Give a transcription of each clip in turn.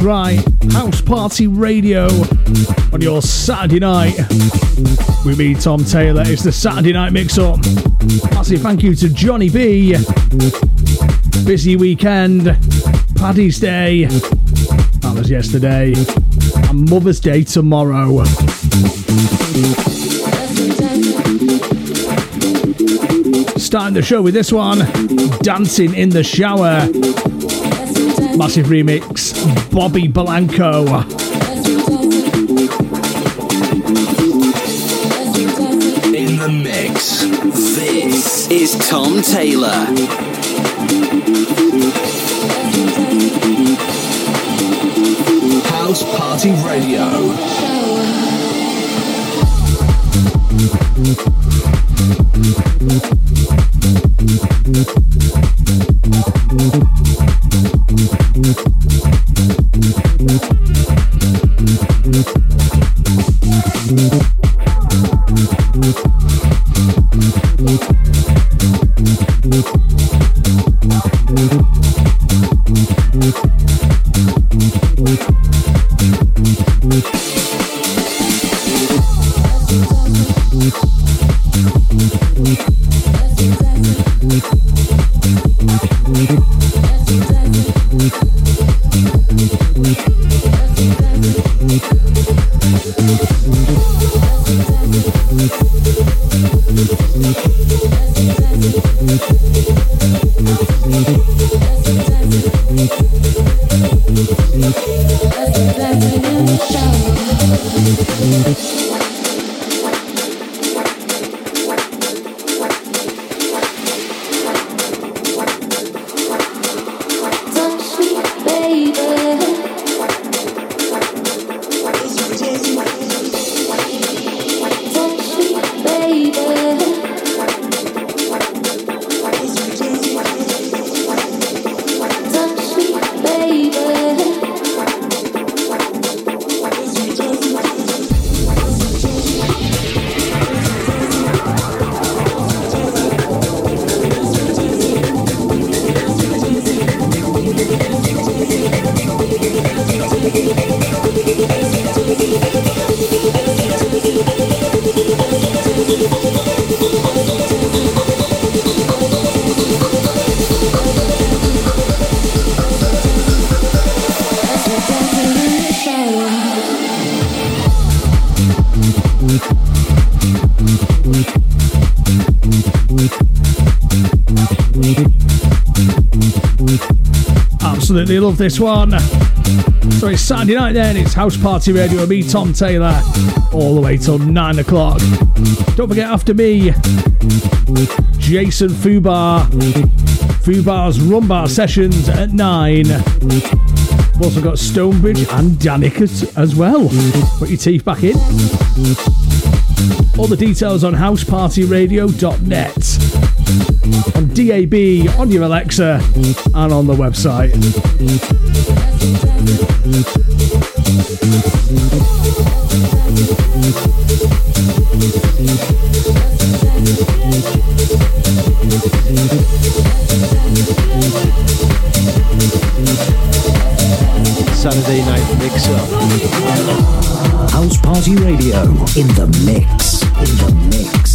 Right, House Party Radio on your Saturday night with me, Tom Taylor. It's the Saturday night mix up. Massive thank you to Johnny Bee. Busy weekend, Paddy's Day, that was yesterday, and Mother's Day tomorrow. Starting the show with this one Dancing in the Shower. Massive remix, Bobby Blanco. In the mix. This is Tom Taylor. House Party Radio. This one. So it's Saturday night then, it's House Party Radio with me, Tom Taylor, all the way till 9 o'clock. Don't forget, after me, Jason Fubar, Fubar's Rumbar sessions at 9. We've also got Stonebridge and Danica as well. Put your teeth back in. All the details on housepartyradio.net on DAB, on your Alexa, and on the website. Saturday night mix up. House Party Radio in the mix. In the mix.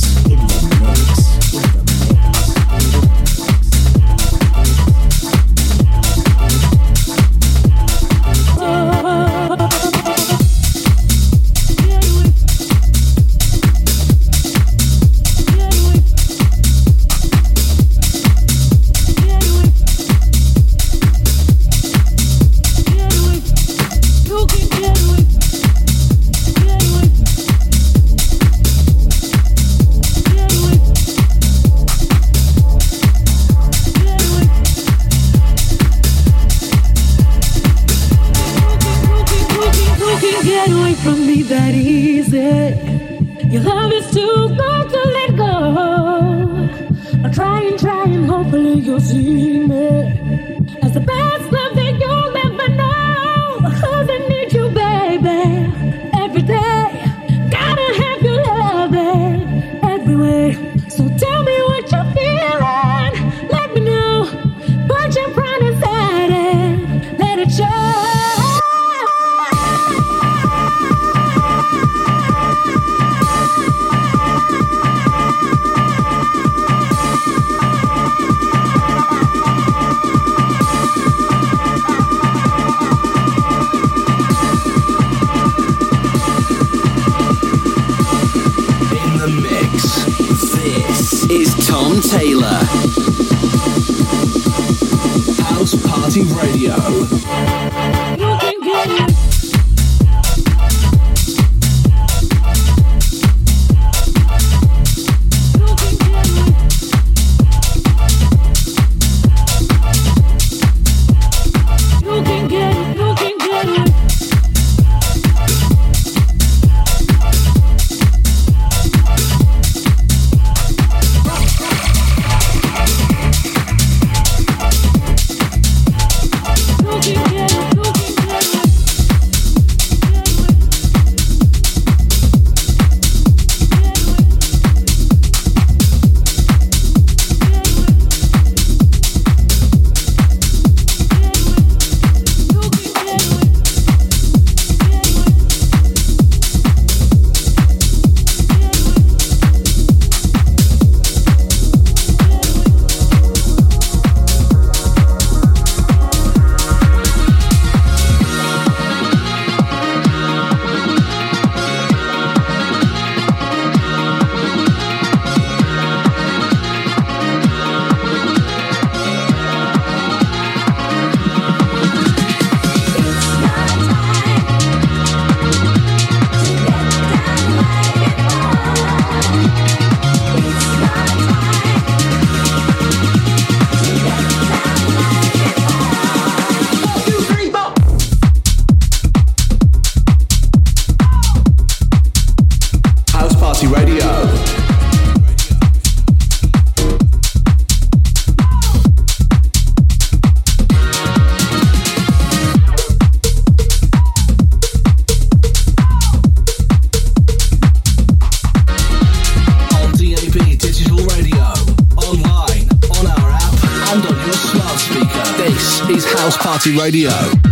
Radio.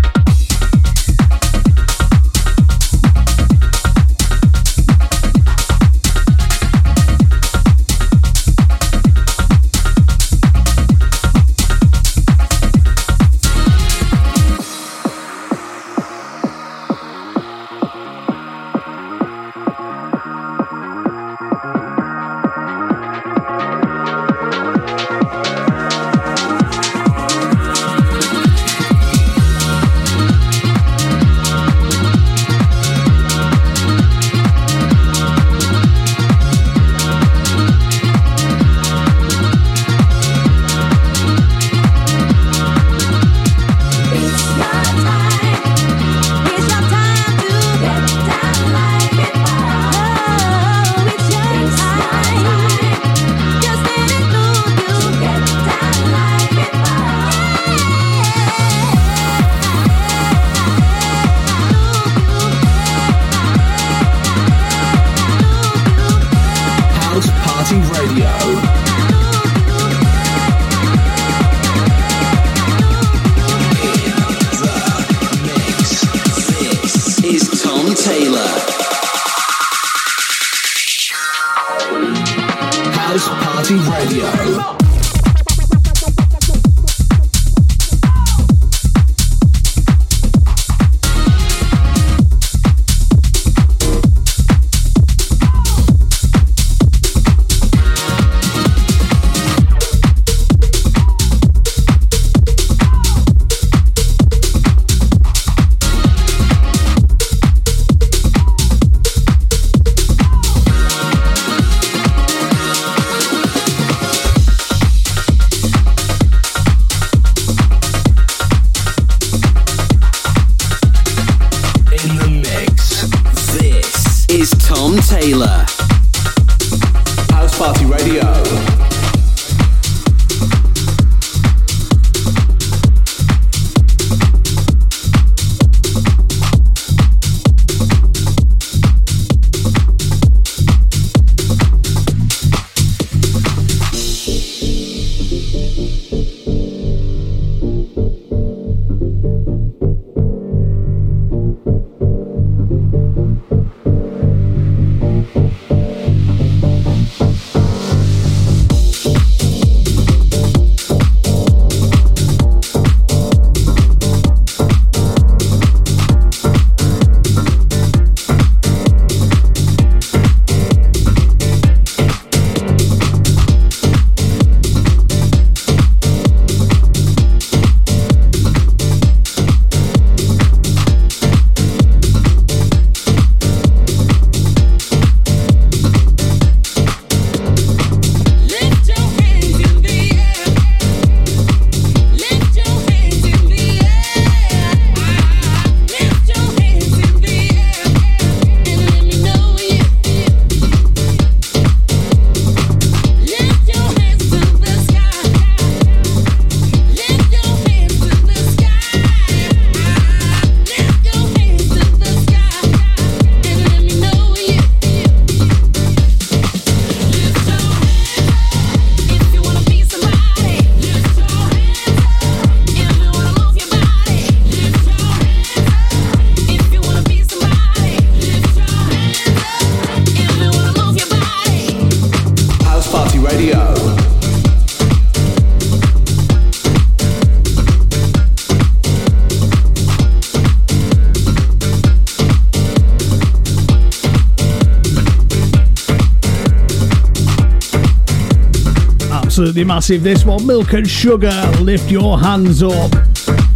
Absolutely massive. This one, Milk and Sugar, lift your hands up.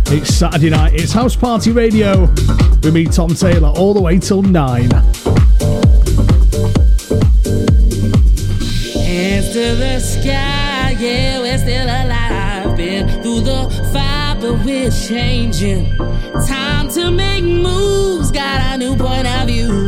It's Saturday night, it's House Party Radio We meet Tom Taylor, all the way till 9. Hands to the sky, yeah, we're still alive. Been through the fire, but we're changing. Time to make moves, got a new point of view.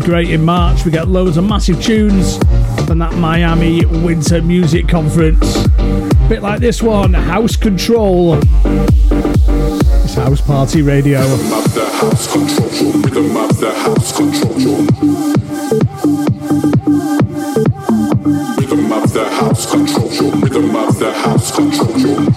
Great in March. We get loads of massive tunes from that Miami Winter Music Conference. A Bit like this one, House Control. It's House Party Radio. want your number.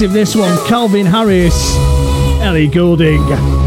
Massive this one. Calvin Harris, Ellie Goulding.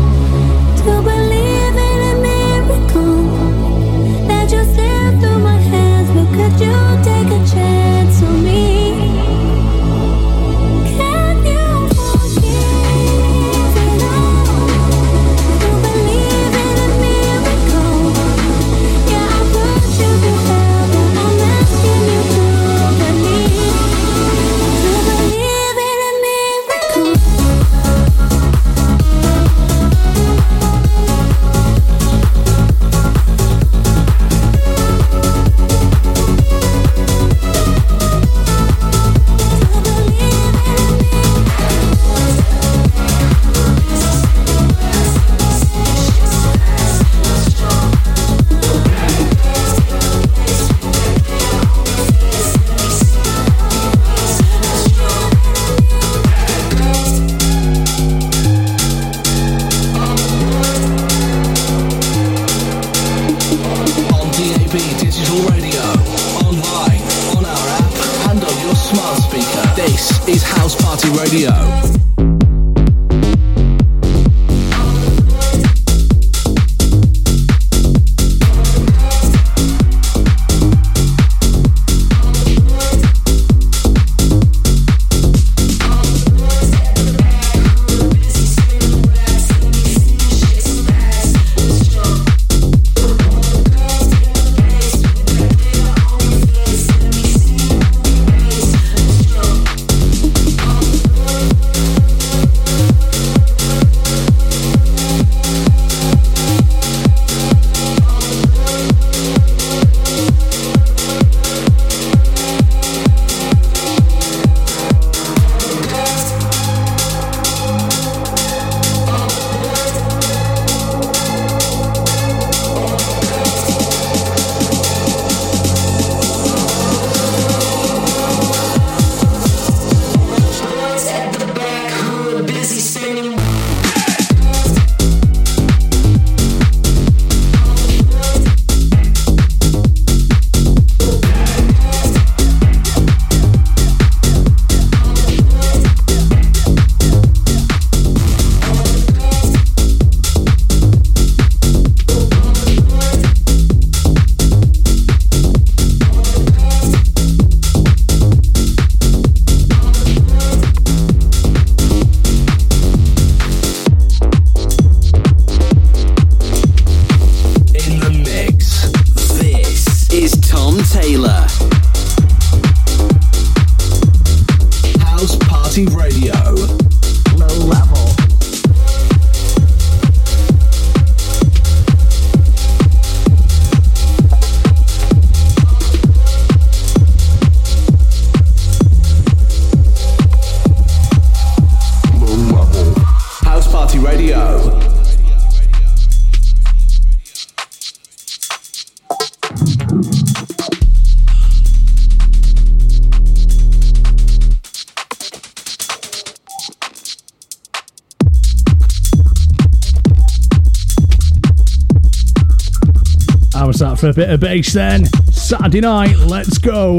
for a bit of bass then. Saturday night, let's go.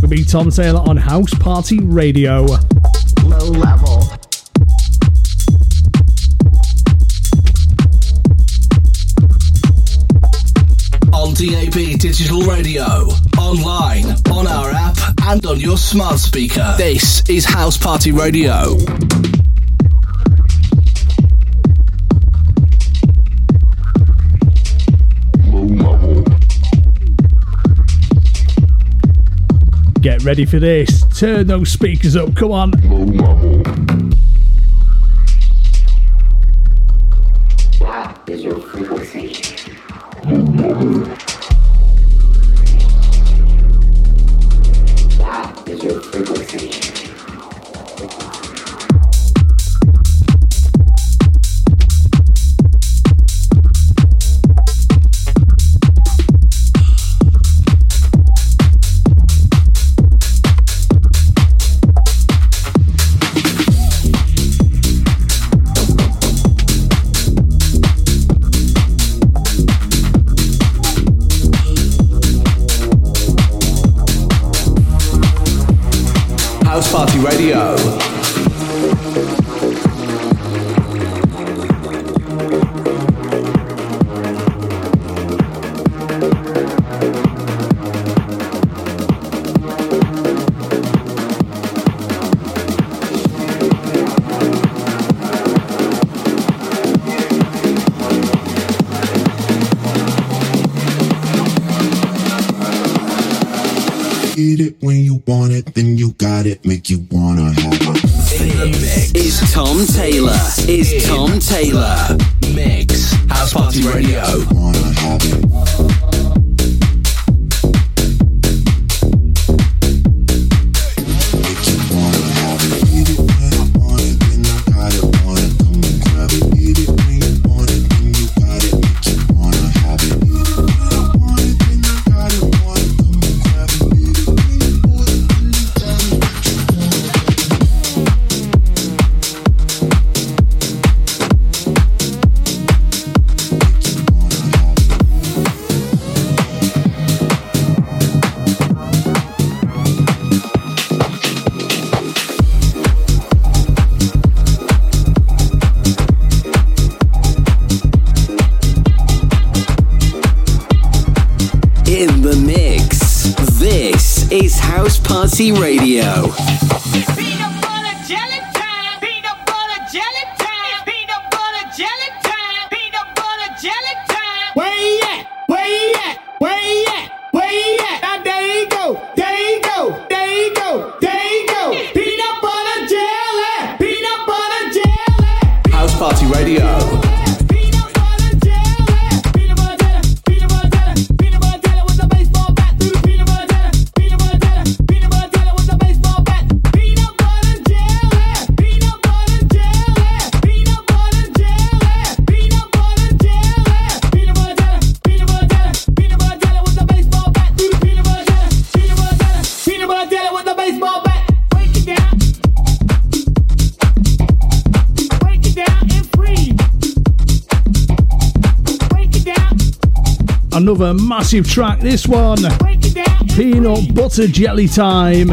With me, Tom Taylor, on House Party Radio. Low level. On DAB Digital Radio, online, on our app, and on your smart speaker. This is House Party Radio. Get ready for this. Turn those speakers up. Come on. Your frequency. BBC Radio. massive track, this one. Peanut Butter Jelly Time.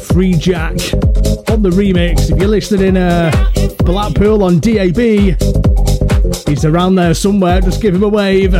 Free Jack on the remix. If you're listening in uh, Blackpool on DAB, he's around there somewhere. Just give him a wave.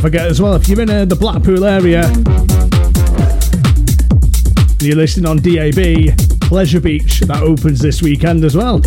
forget as well, if you're in uh, the Blackpool area and you're listening on DAB, Pleasure Beach, that opens this weekend as well.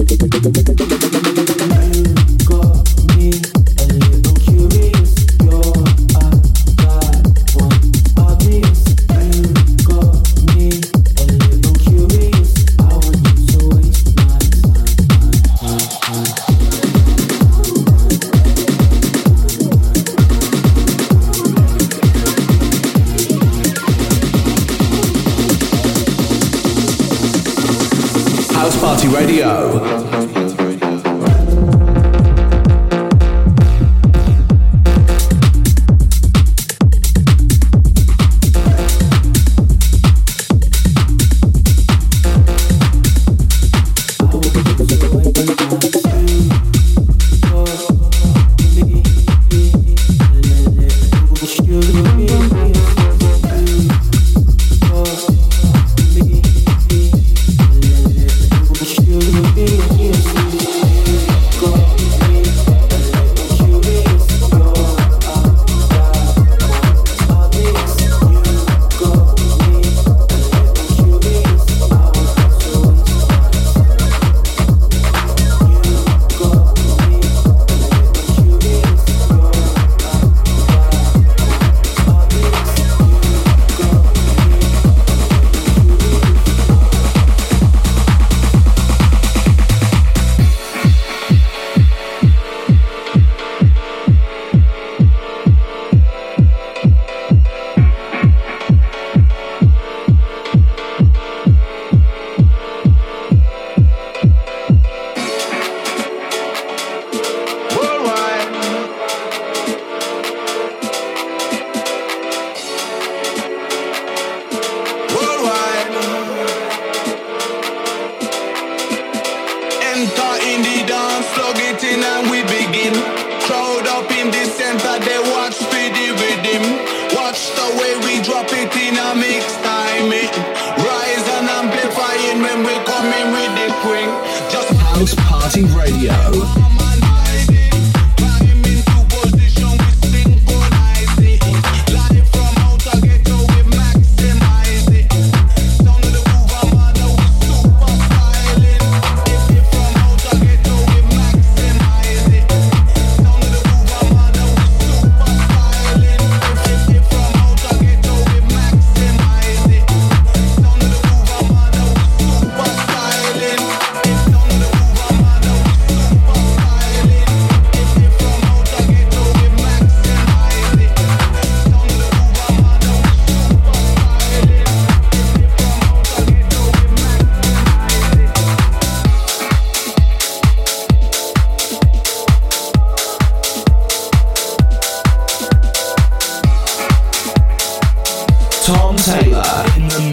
Taylor in the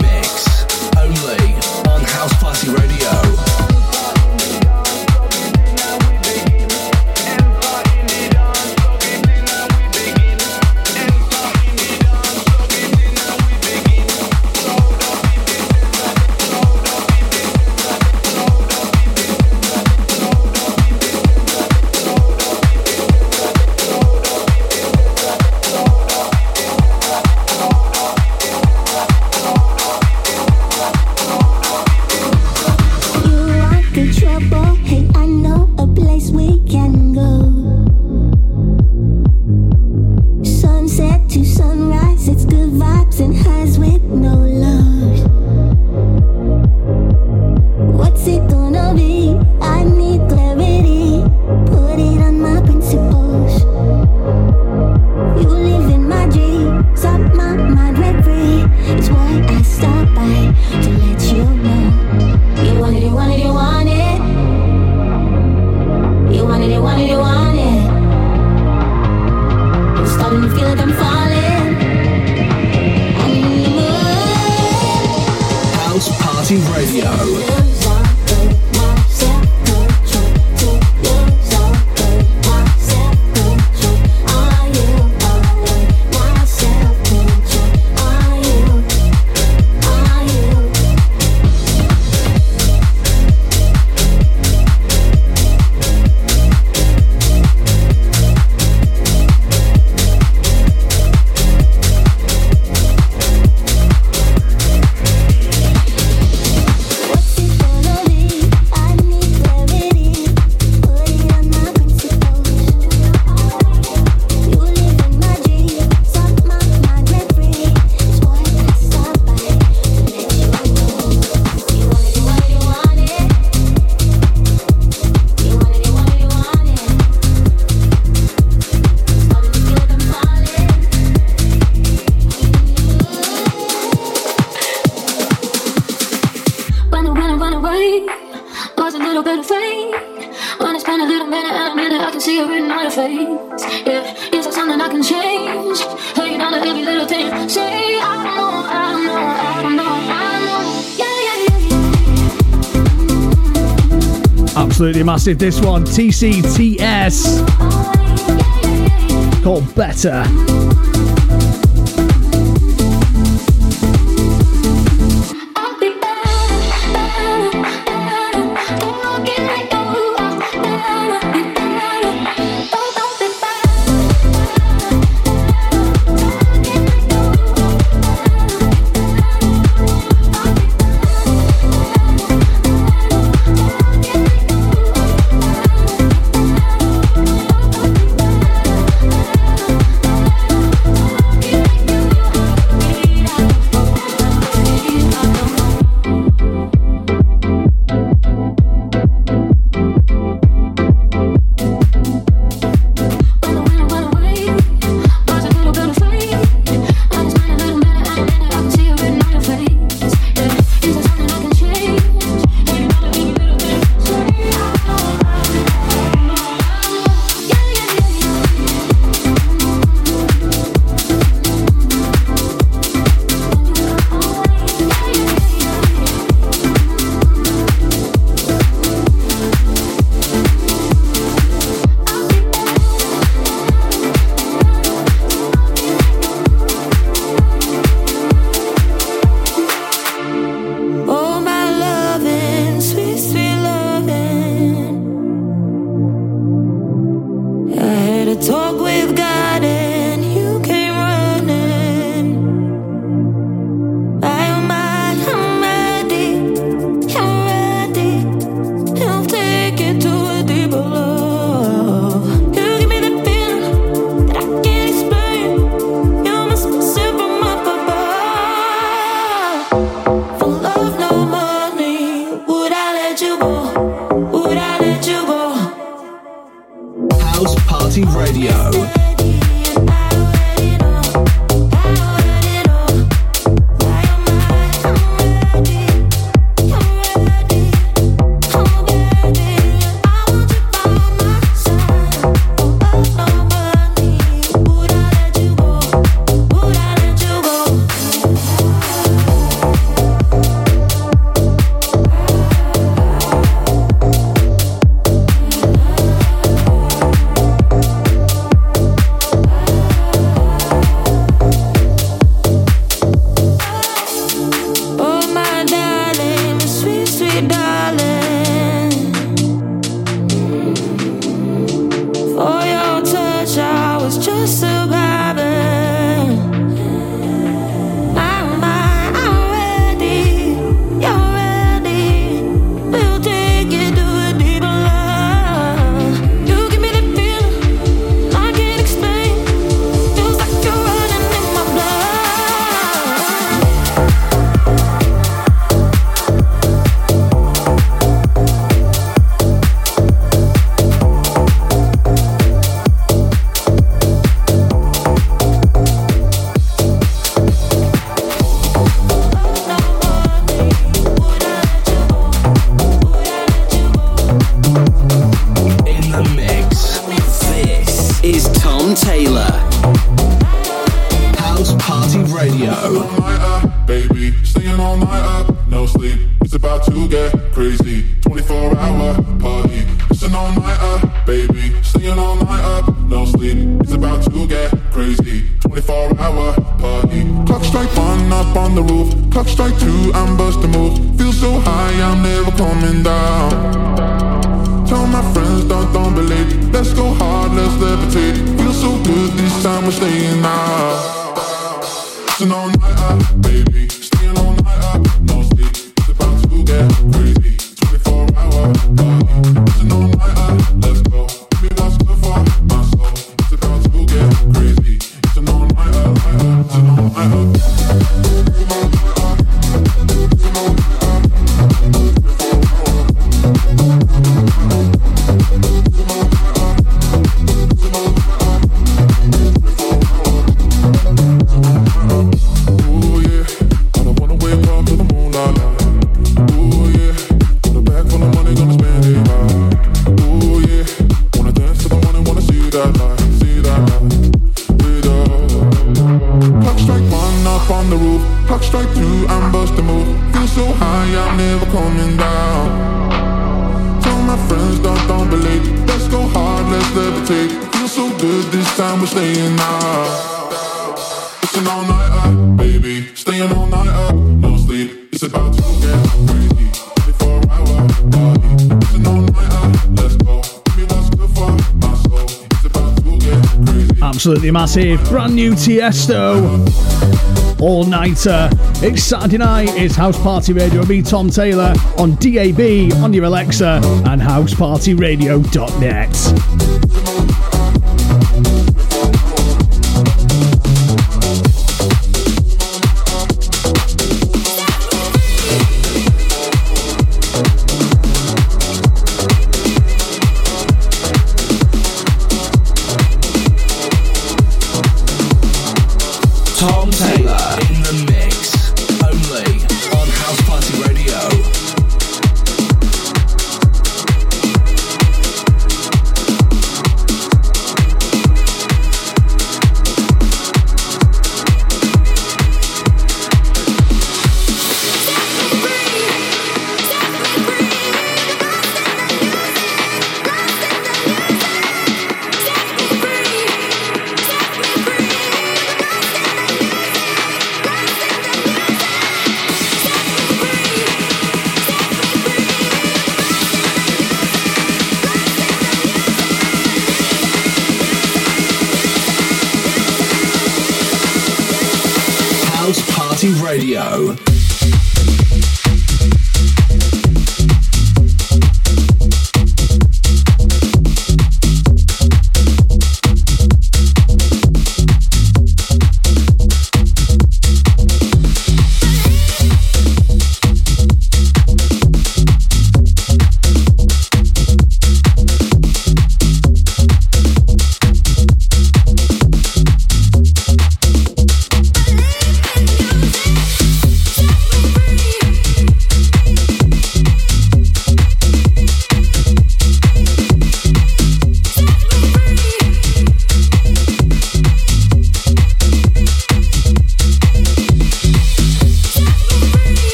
massive. This one, TCTS. Called Better. coming down. Tell my friends, don't, don't believe Let's go hard, let's levitate. Feels so good this time, we're staying out. It's an all-nighter, baby. Staying all-nighter, no sleep. It's about to get crazy. It's about to get crazy. Absolutely massive, brand new Tiesto all nighter. It's Saturday night, it's House Party Radio. Me, Tom Taylor, on DAB, on your Alexa, and housepartyradio.net.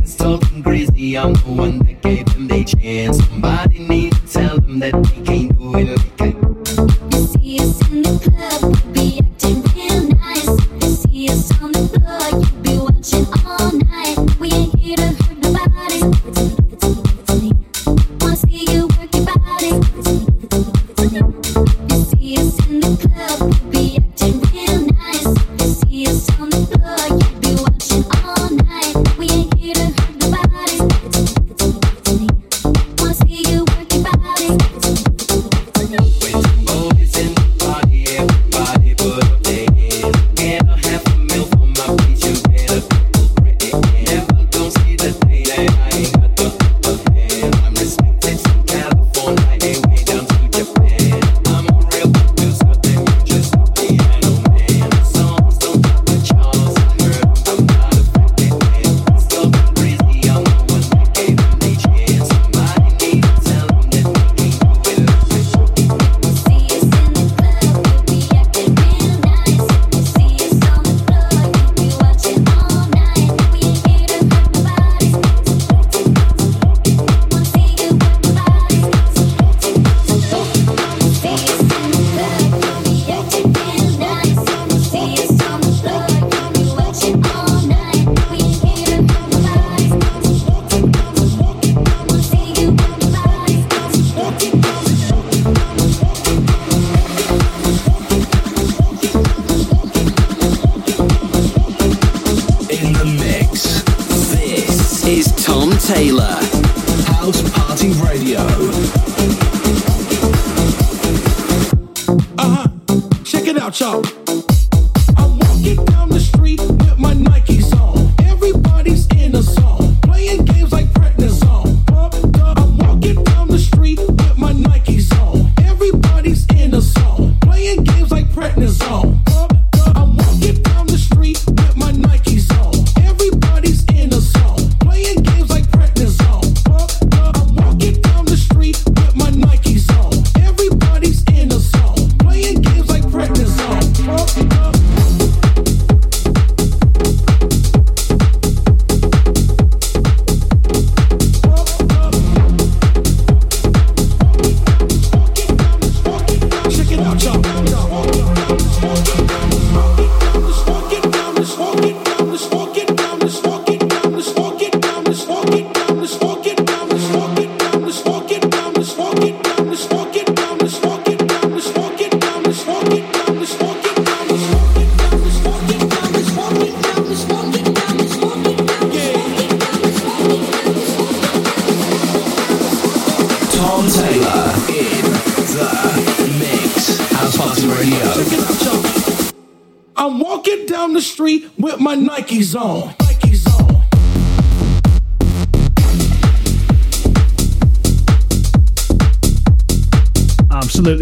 It's talking crazy. I'm the one that gave them their chance. Somebody needs to tell them that they can't do it like I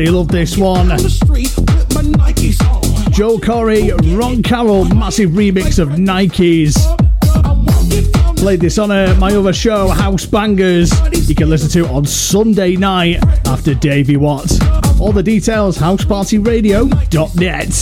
absolutely love this one. Joe Corey, Ron Carroll, massive remix of Nikes. Played this on uh, my other show, House Bangers. You can listen to on Sunday night after Davey Watt. All the details, housepartyradio.net.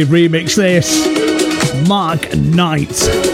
massive remix. This Mark Knight.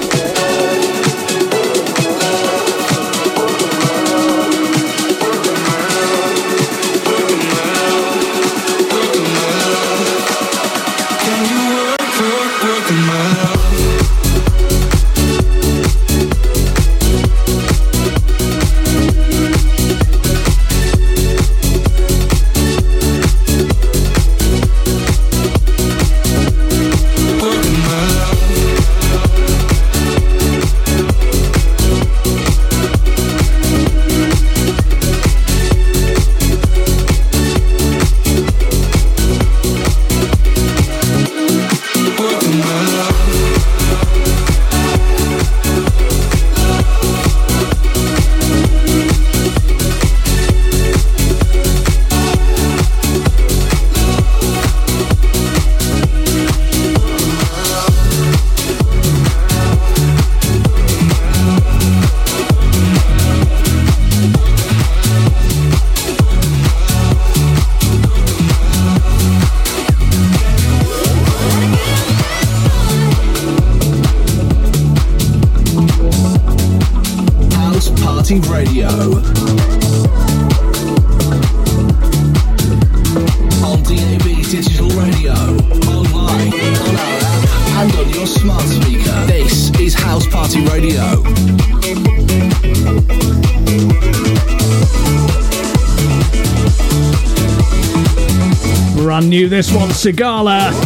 New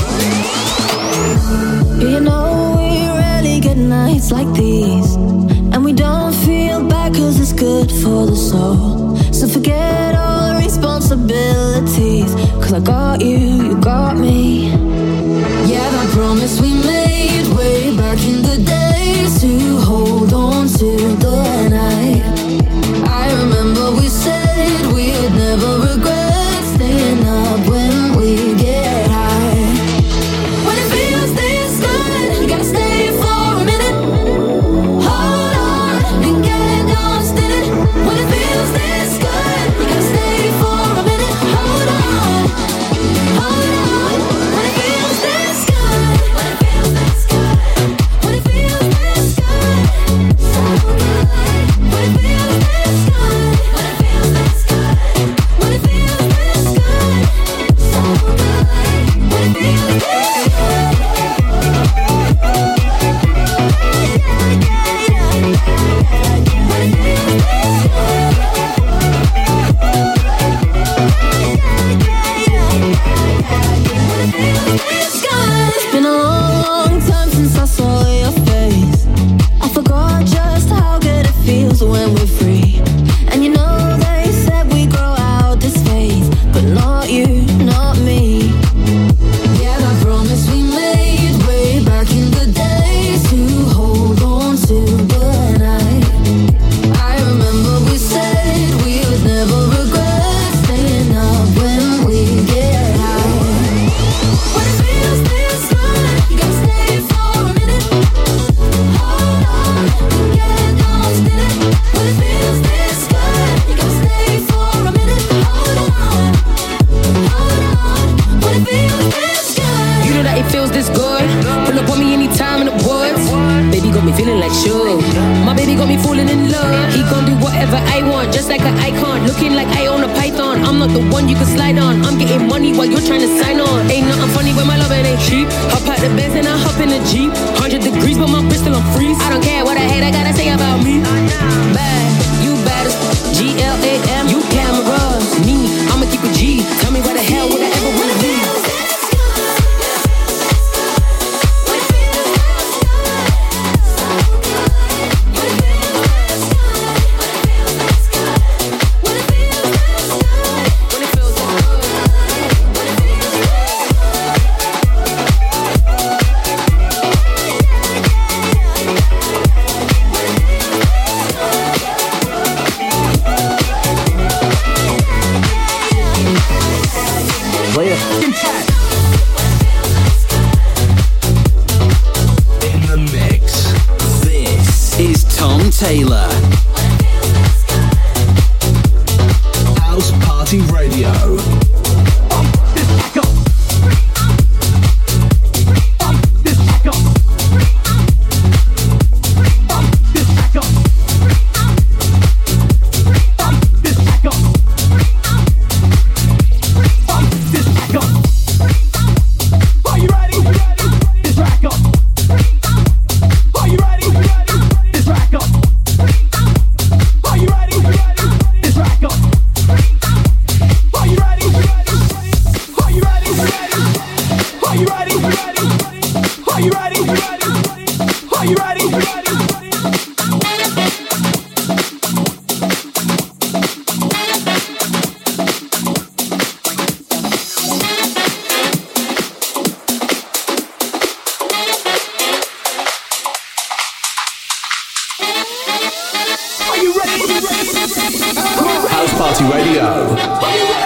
House Party Radio.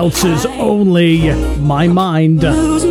Belters only. My mind.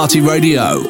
Party Radio.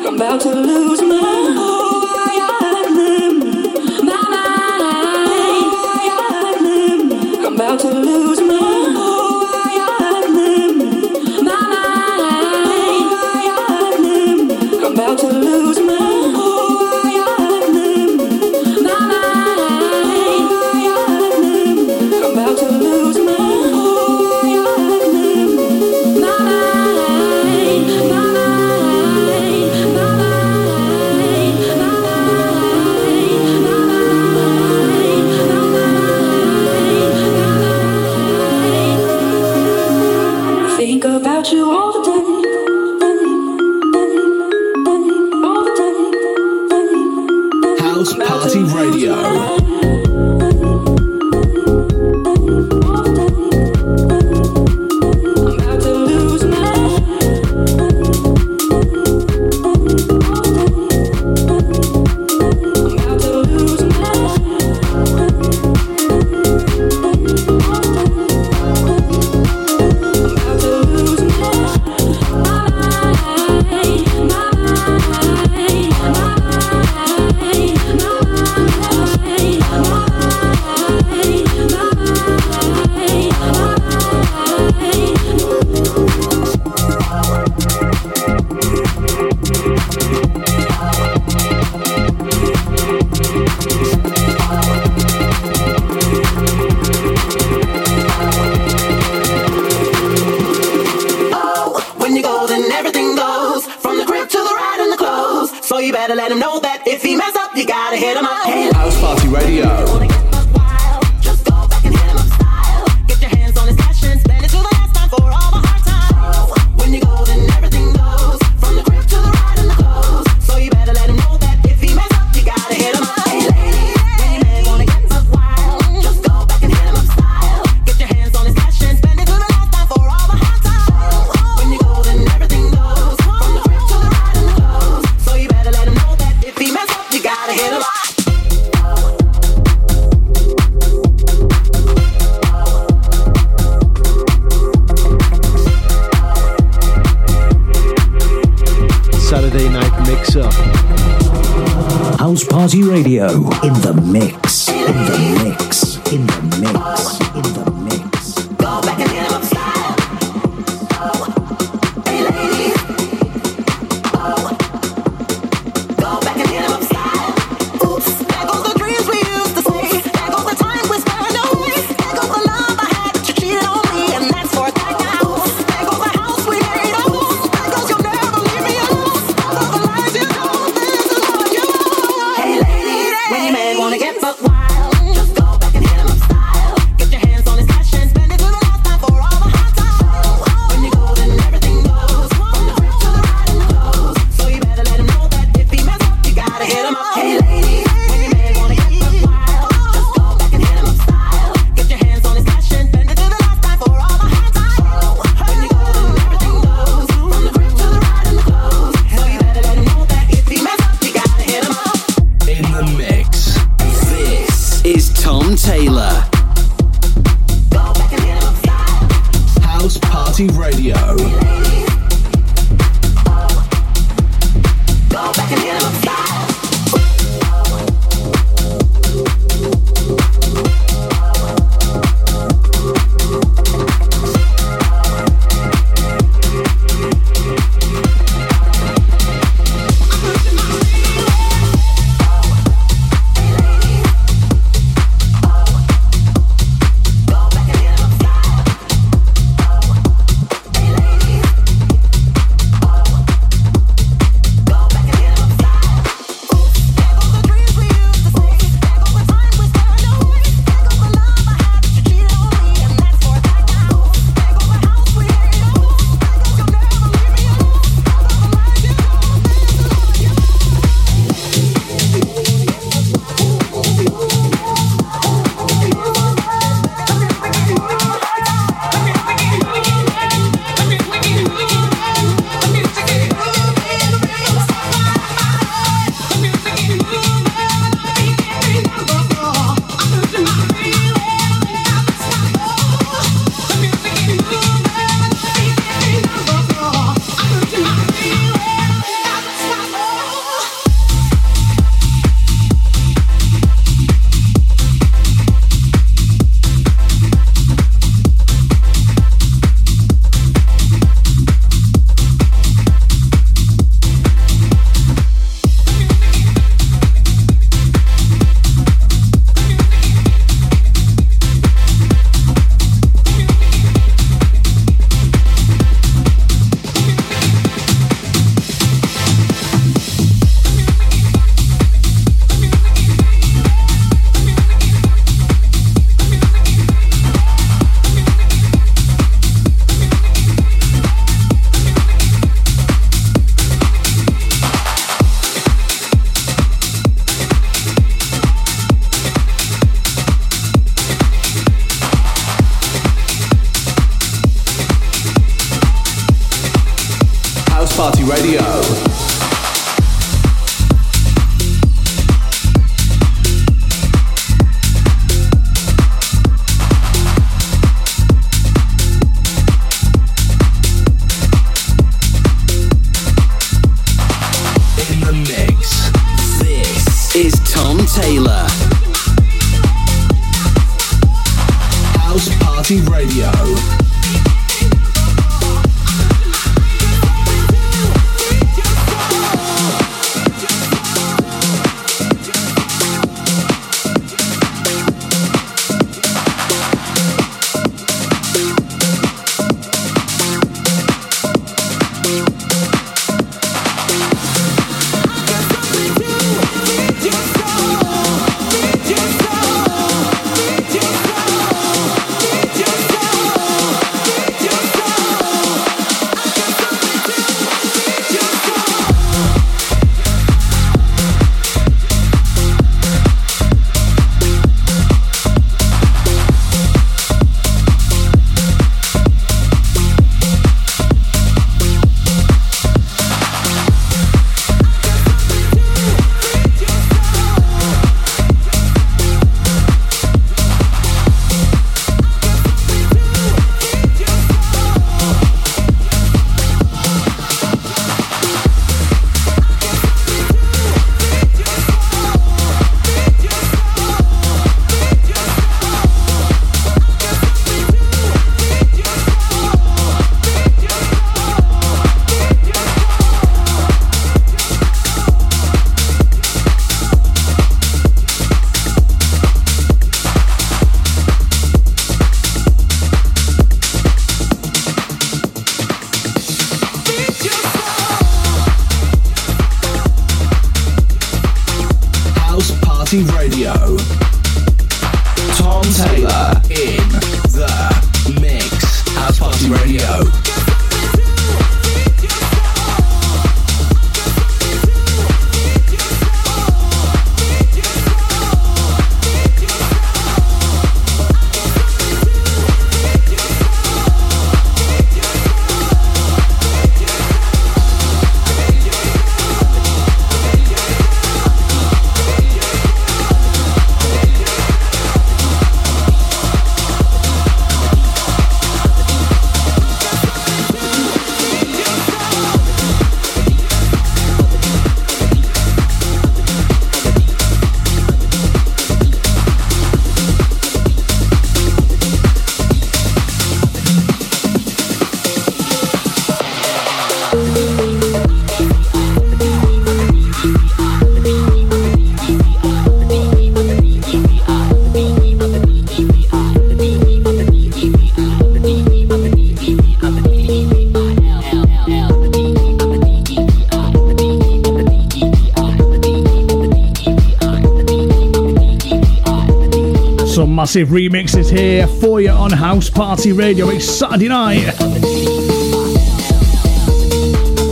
Massive remixes here for you on House Party Radio. It's Saturday night.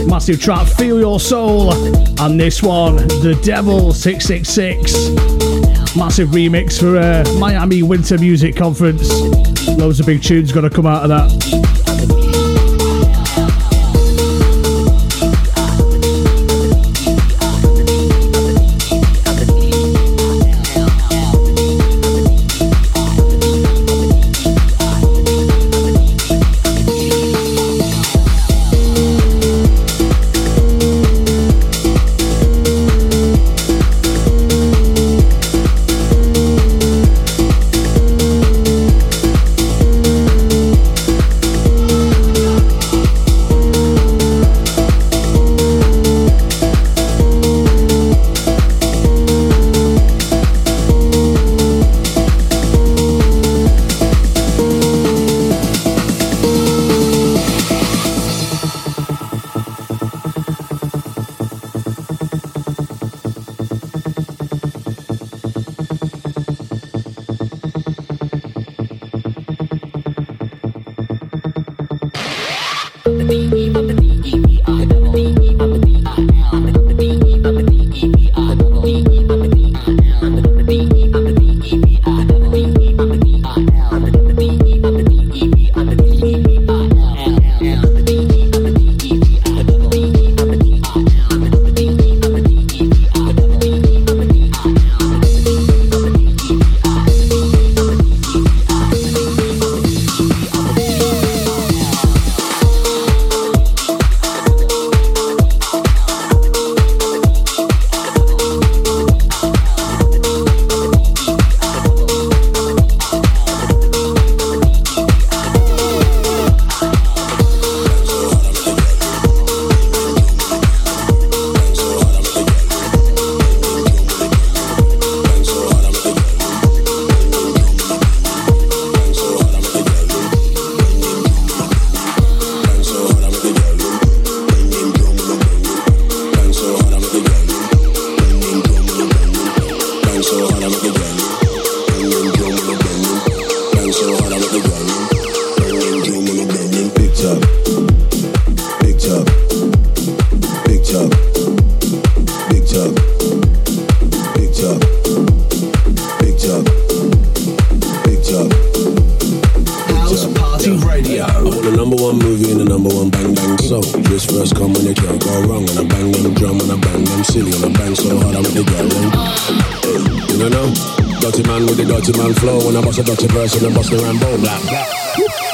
Massive track, Feel Your Soul. And this one, The Devil 666. Massive remix for uh, Miami Winter Music Conference. Loads of big tunes going to come out of that.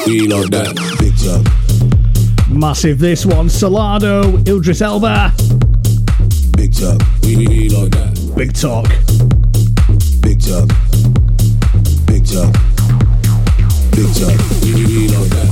Reload that. Big. Massive this one. Solano, Idris Elba. Big time. Reload that. Big talk. Big time. Big time. Big time. Reload that.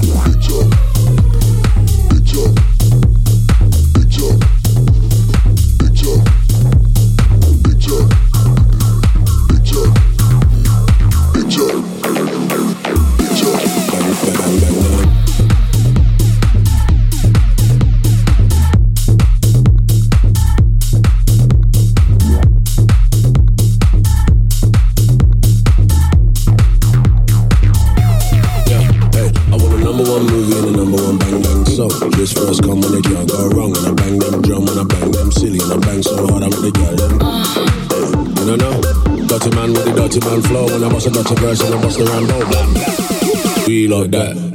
a dirty person and bust the We like that.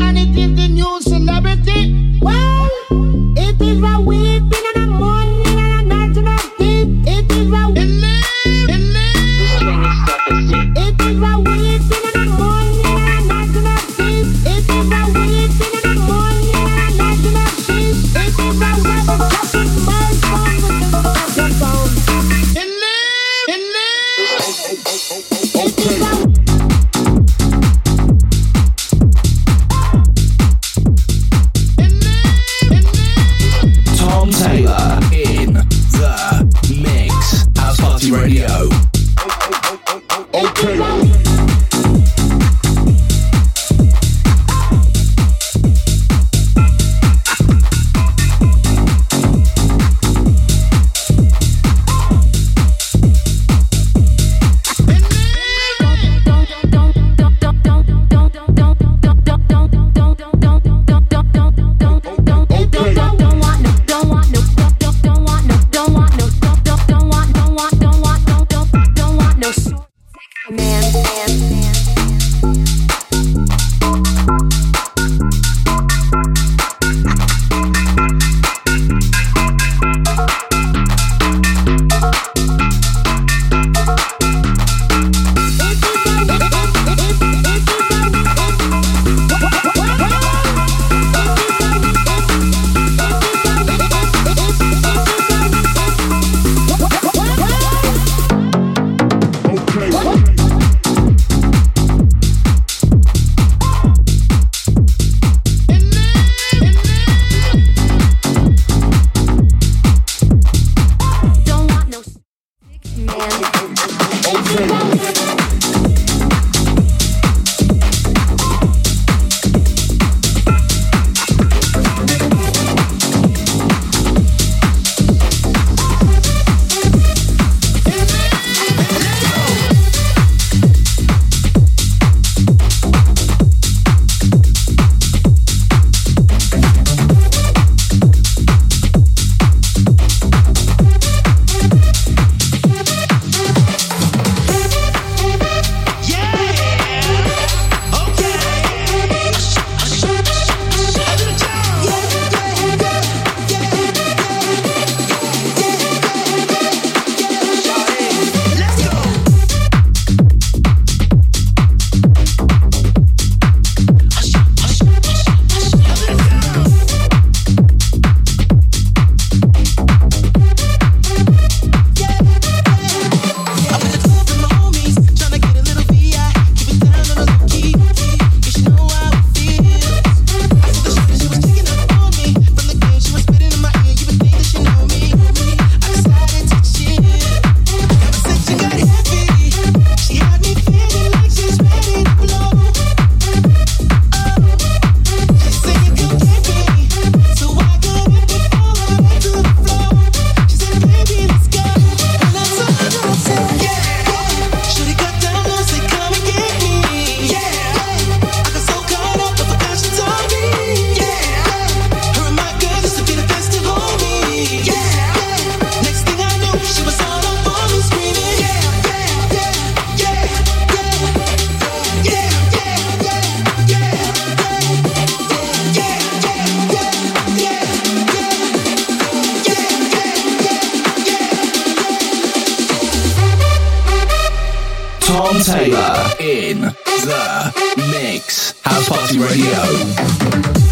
and it Taylor in the mix. House Party Radio.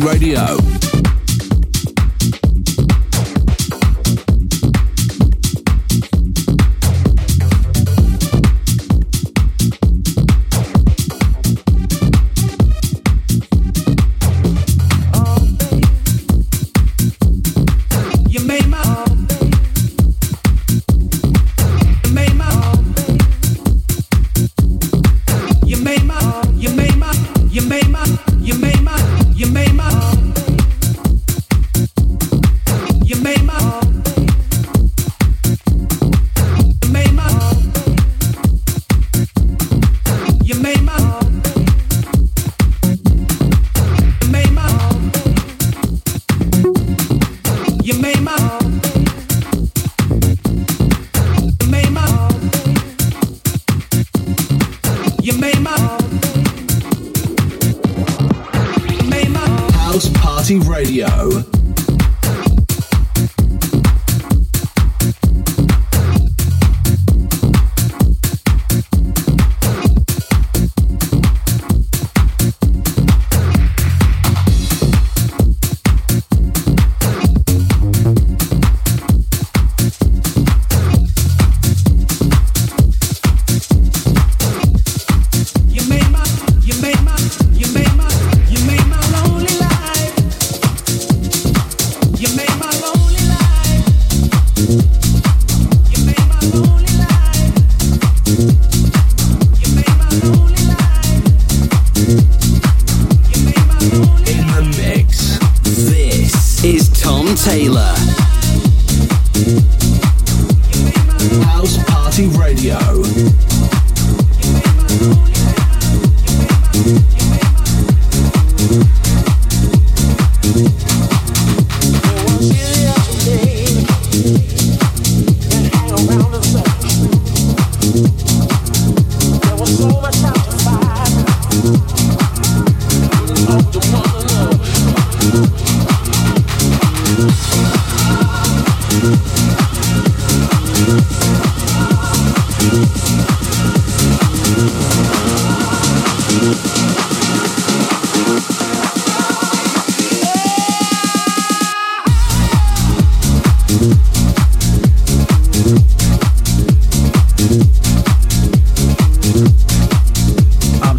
Radio.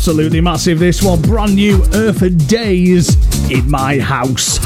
absolutely massive. This one, brand new Earth Days in my house.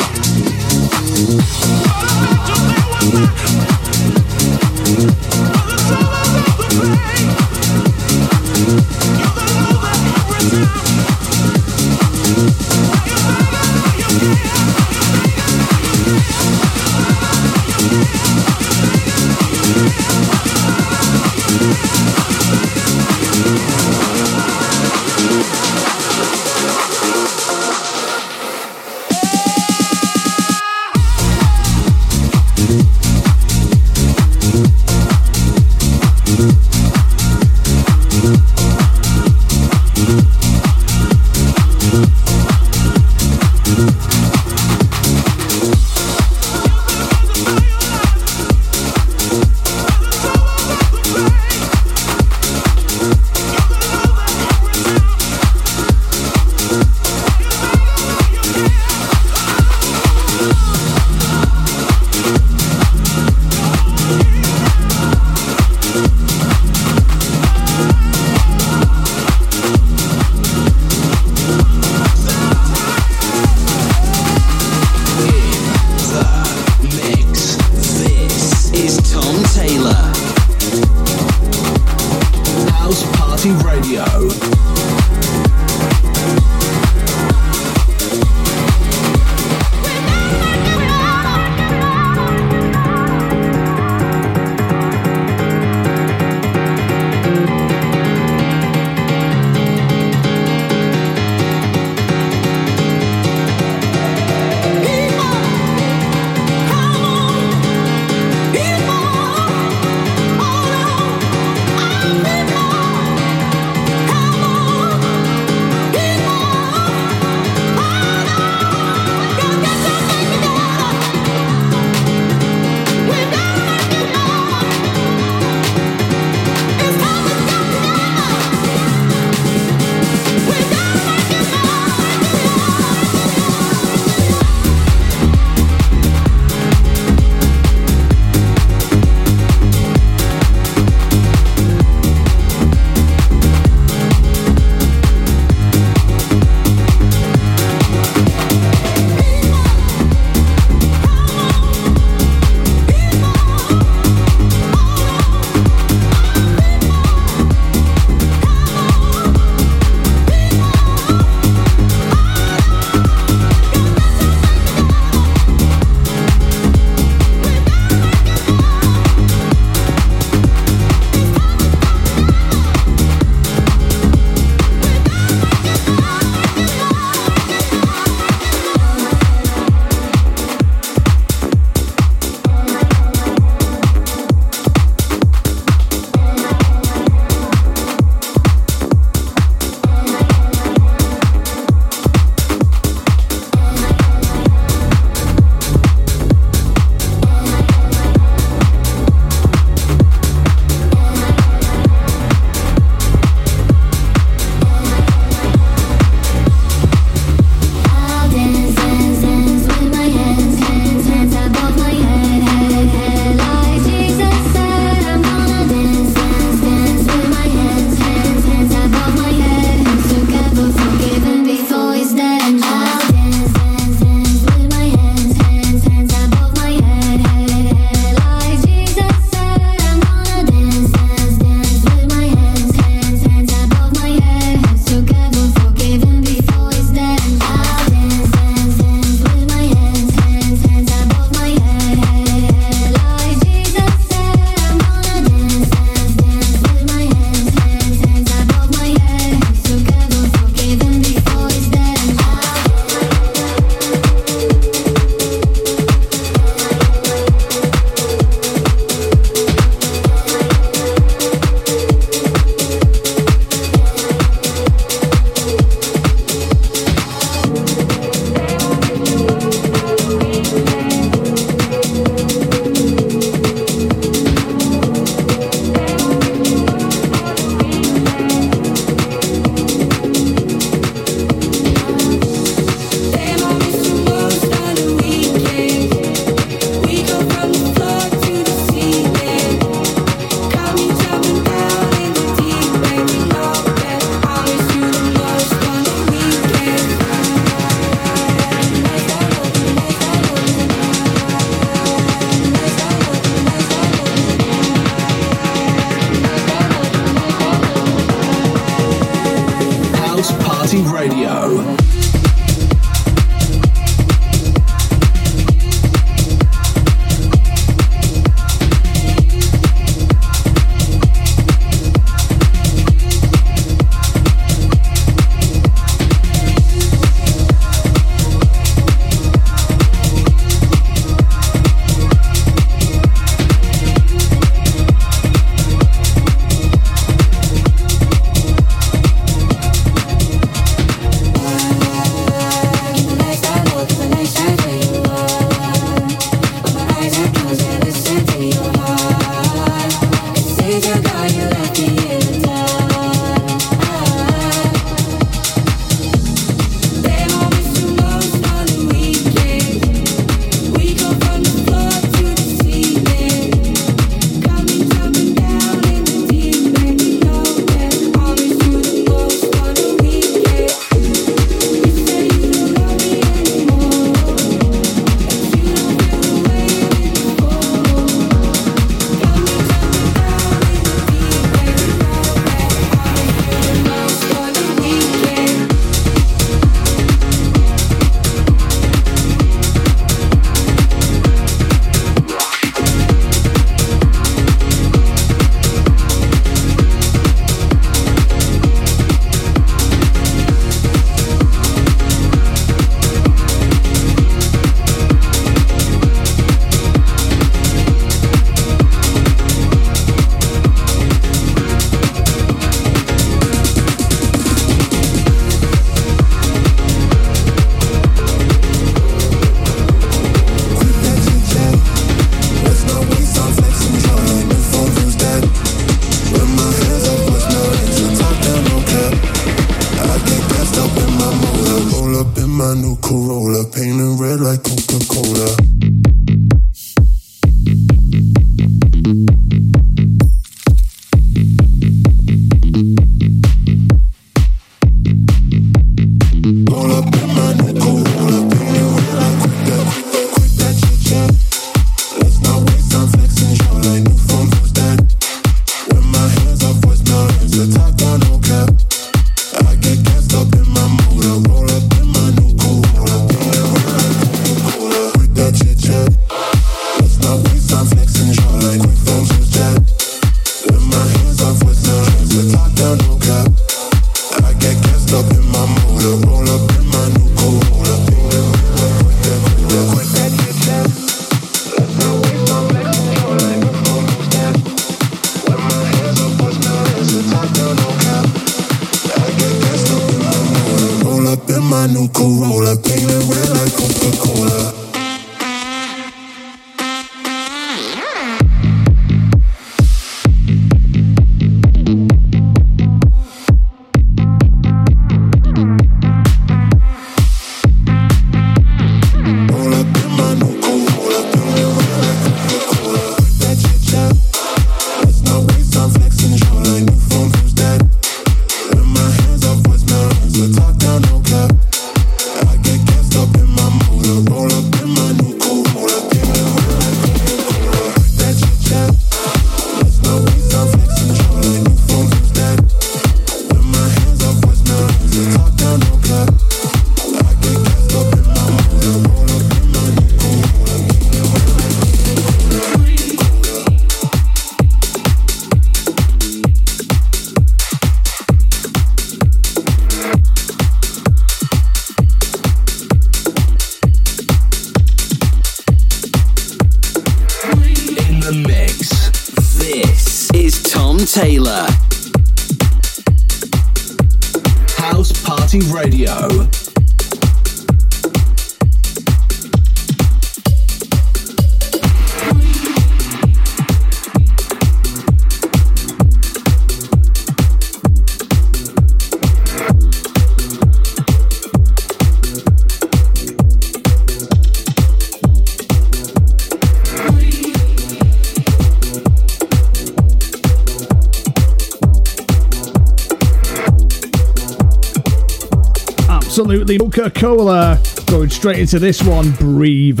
Absolutely Coca Cola. Going straight into this one, Breathe.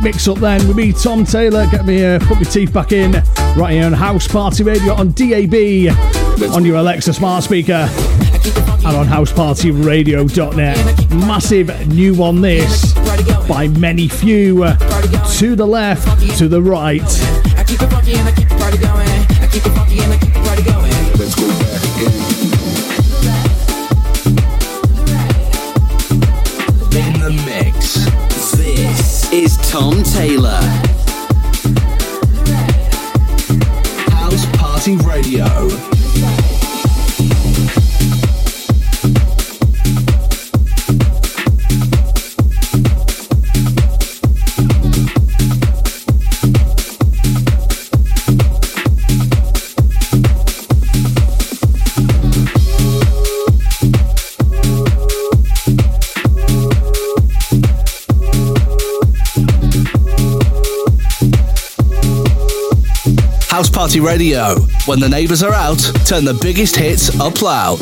mix up then with me, Tom Taylor. Get me, uh, put my teeth back in right here on House Party Radio on DAB, on your Alexa smart speaker, and on housepartyradio.net. Massive new one this by many few. To the left, to the right. Radio. When the neighbours are out, turn the biggest hits up loud.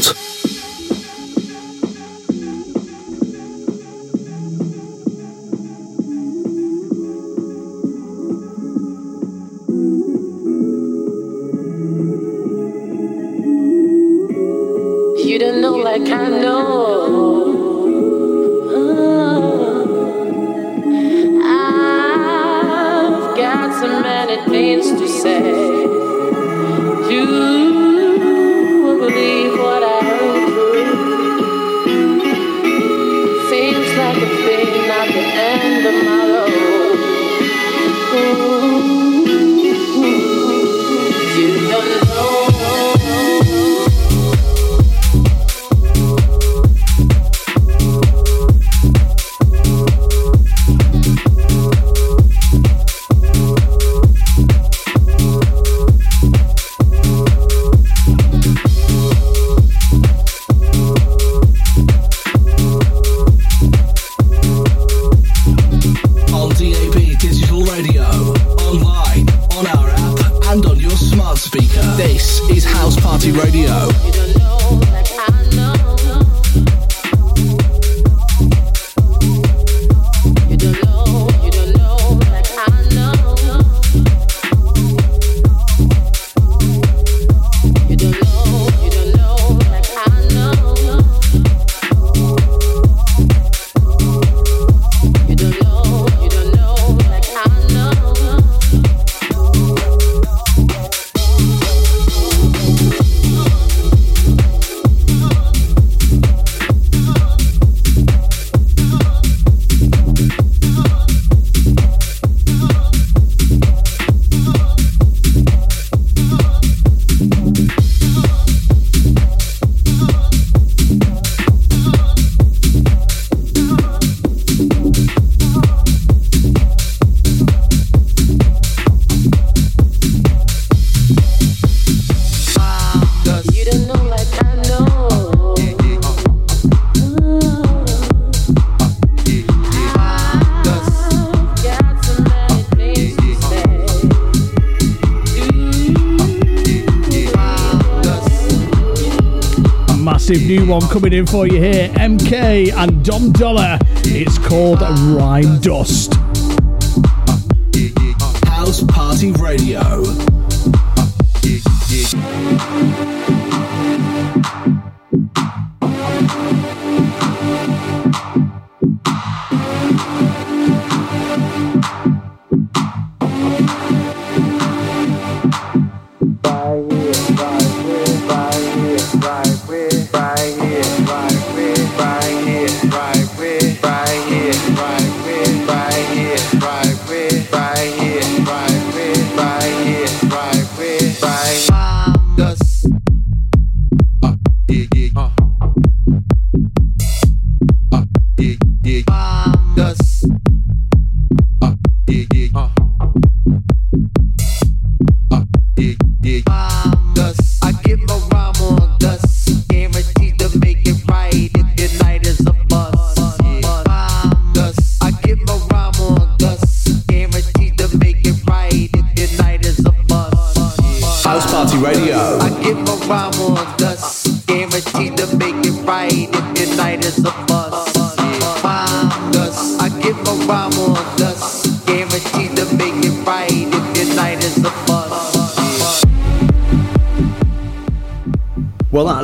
one coming in for you here MK and Dom Dolla. It's called Rhyme Dust.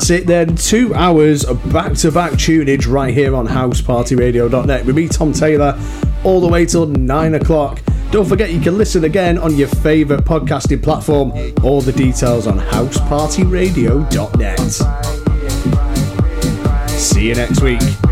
That's it then. Two hours of back to back tunage right here on housepartyradio.net with me, Tom Taylor, all the way till nine o'clock. Don't forget you can listen again on your favourite podcasting platform. All the details on housepartyradio.net. See you next week.